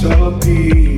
so peace.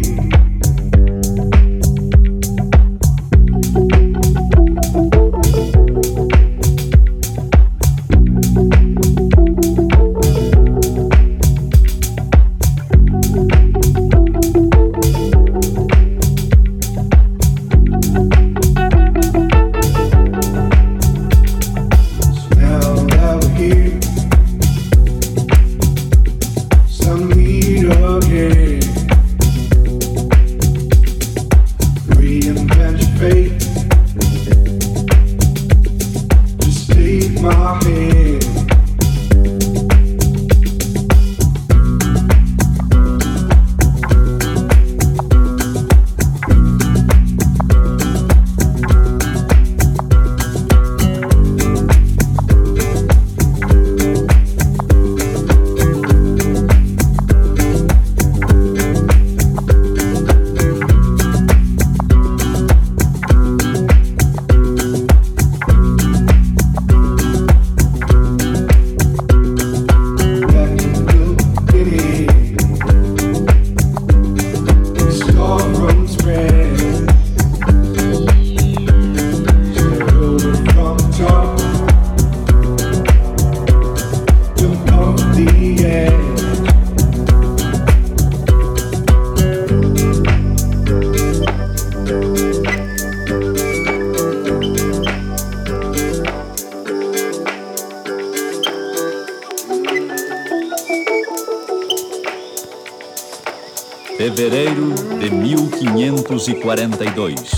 1542.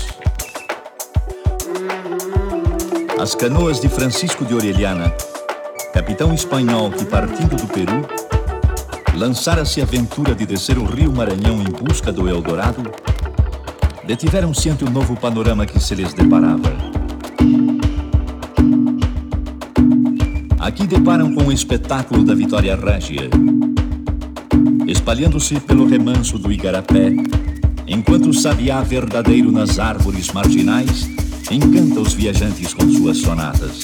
As canoas de Francisco de Orellana, capitão espanhol que, partindo do Peru, lançara-se a aventura de descer o rio Maranhão em busca do Eldorado, detiveram-se ante o novo panorama que se lhes deparava. Aqui deparam com o espetáculo da vitória régia espalhando-se pelo remanso do igarapé, enquanto o sabiá verdadeiro nas árvores marginais encanta os viajantes com suas sonatas.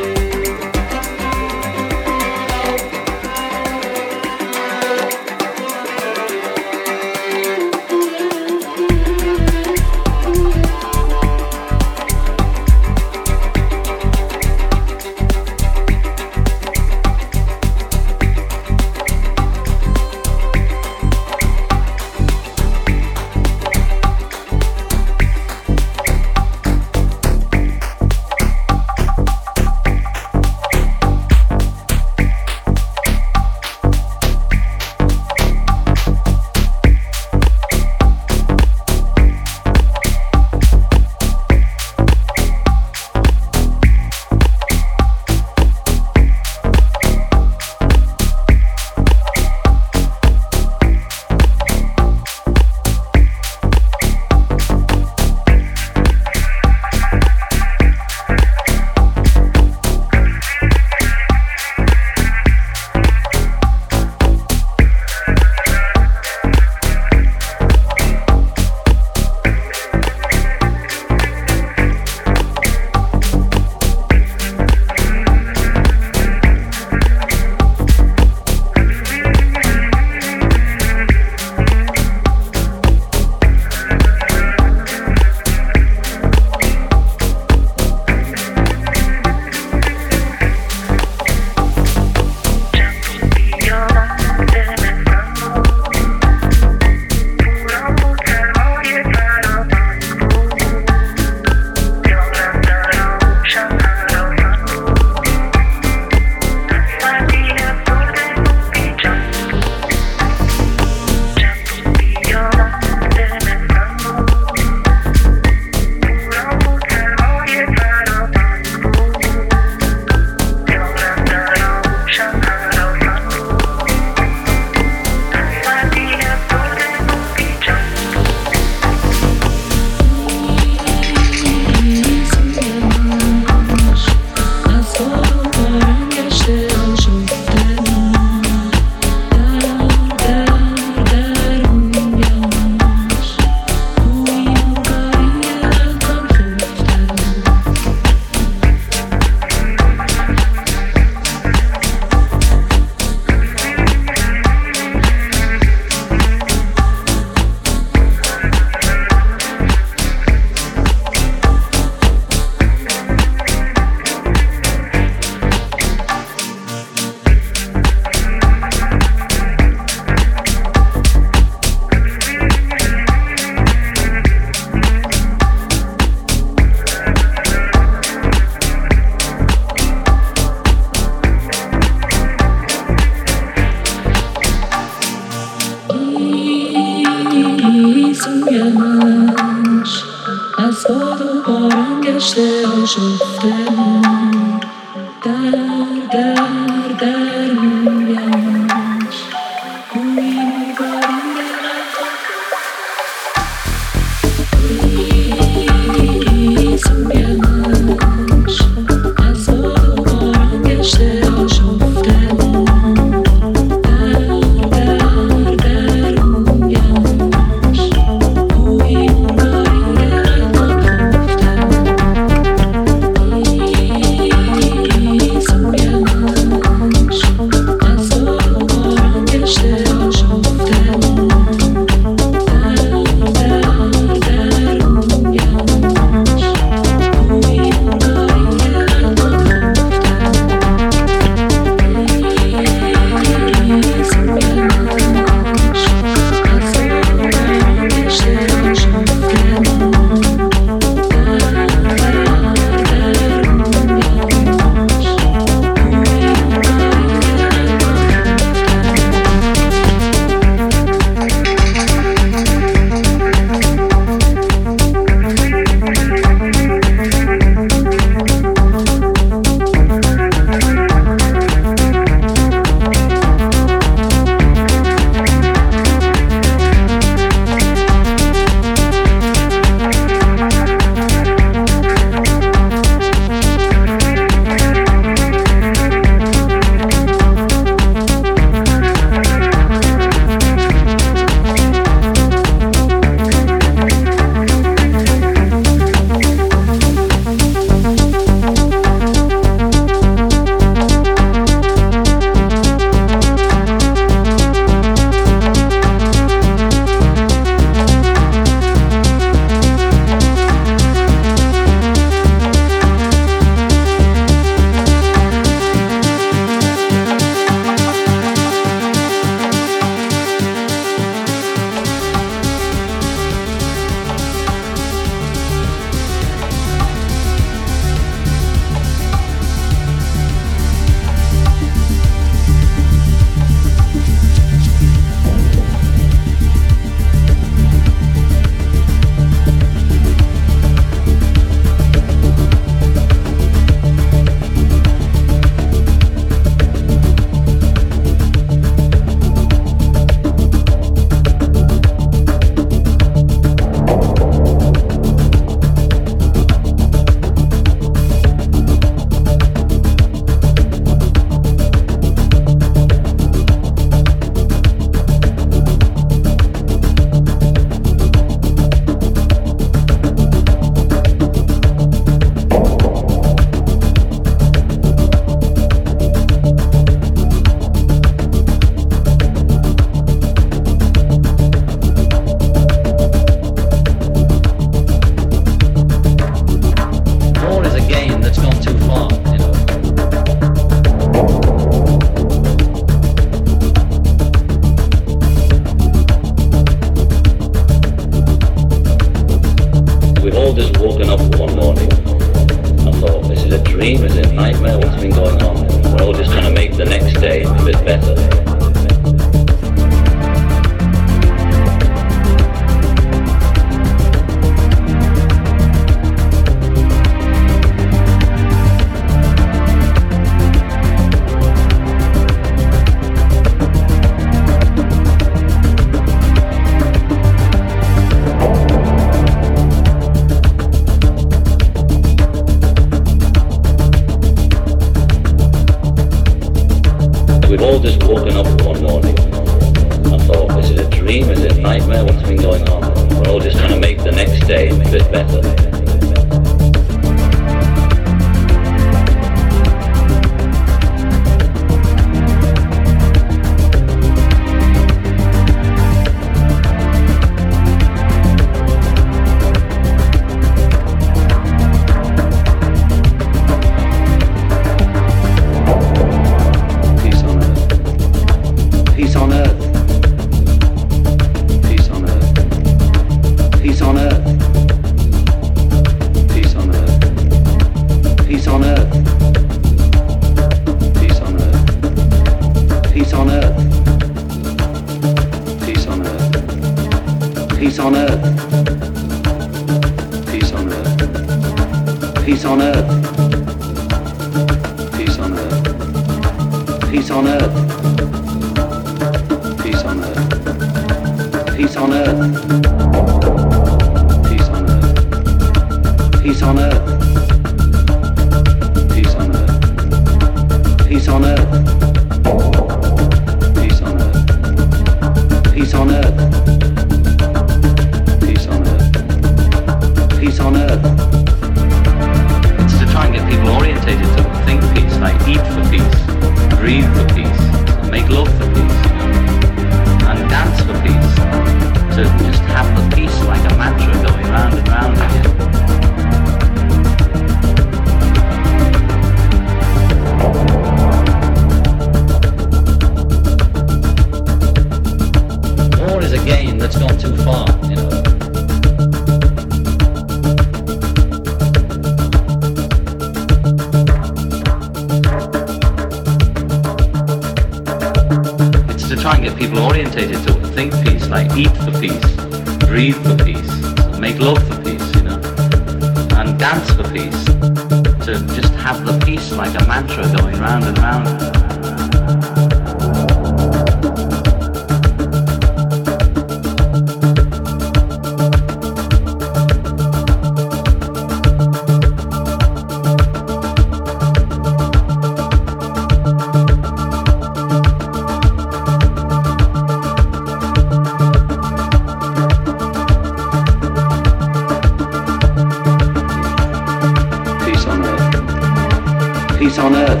Peace on earth.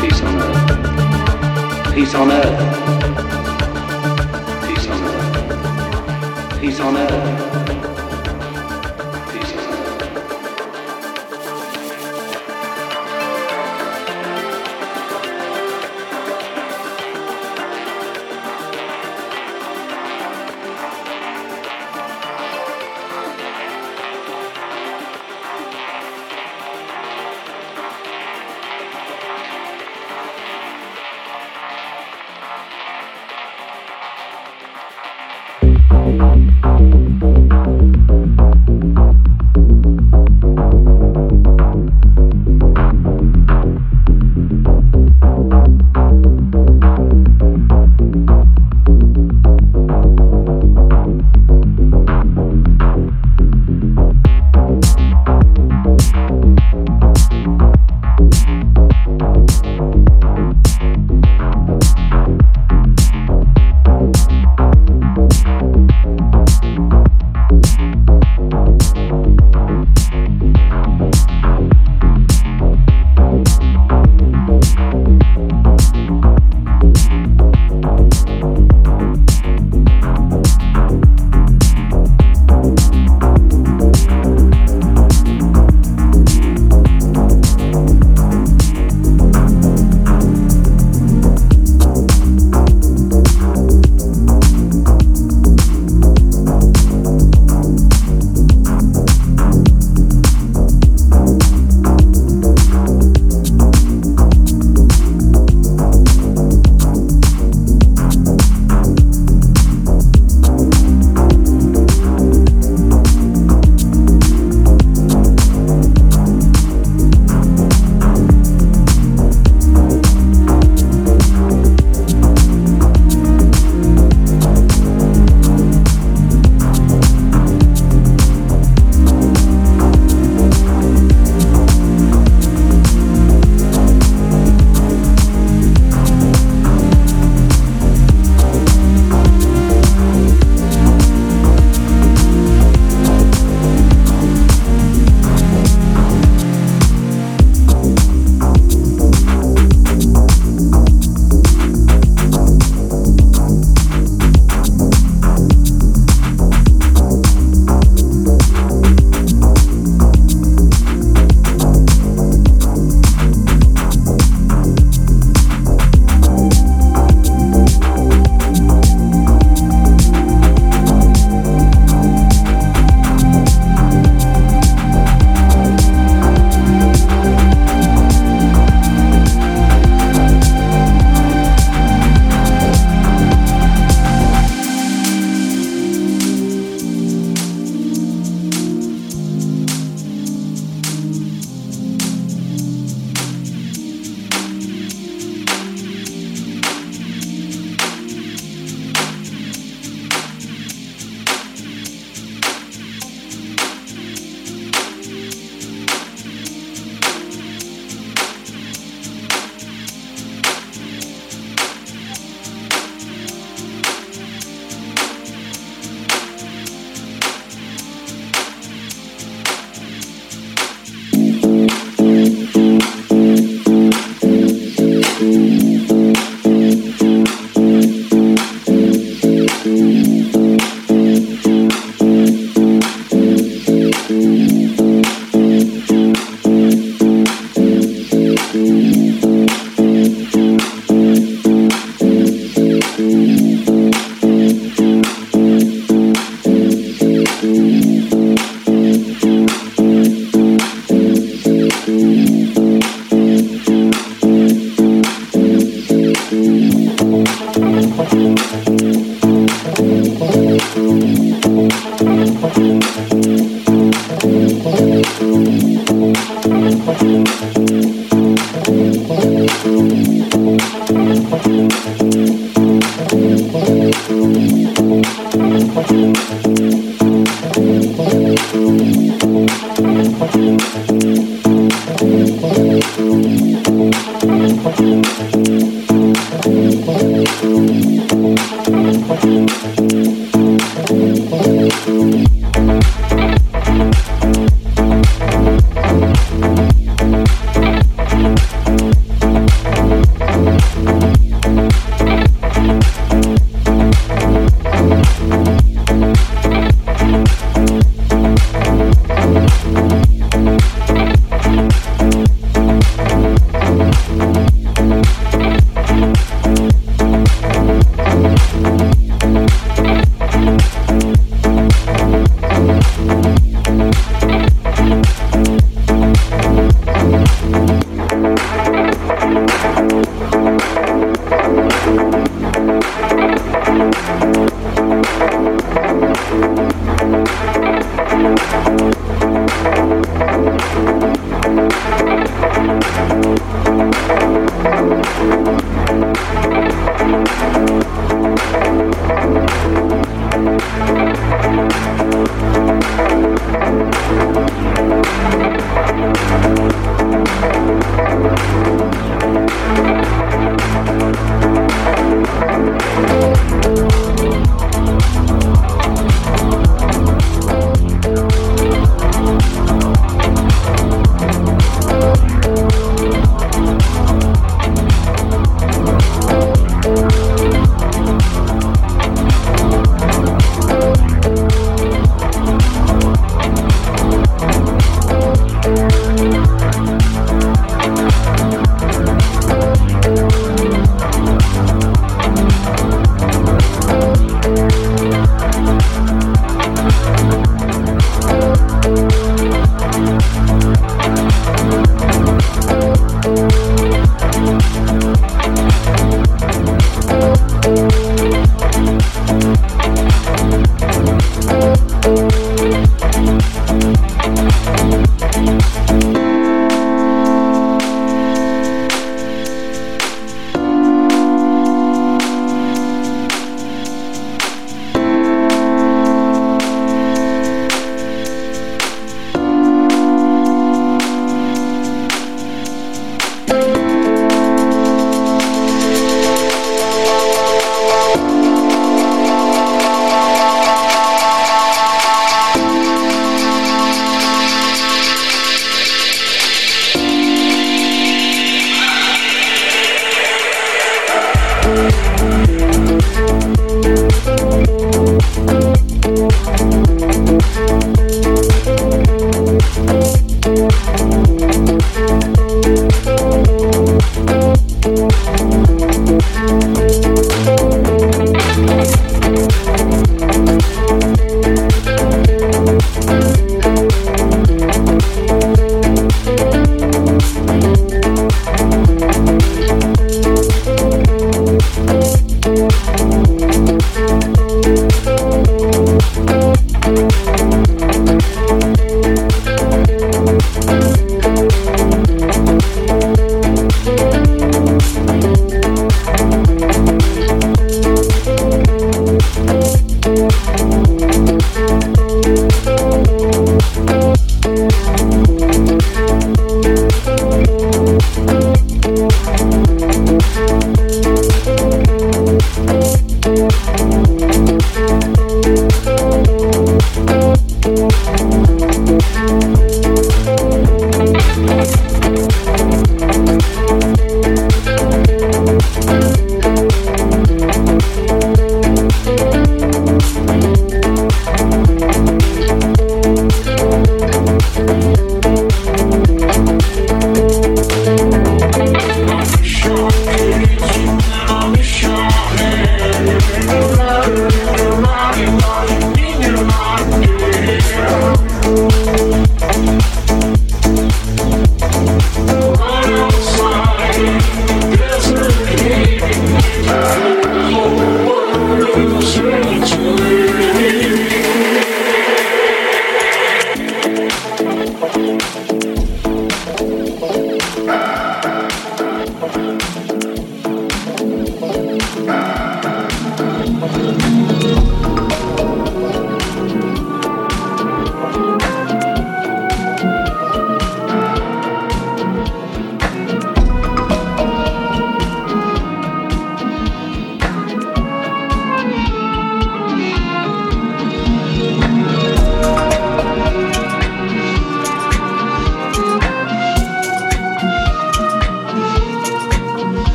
Peace on earth. Peace on earth. Peace on earth. Peace on earth.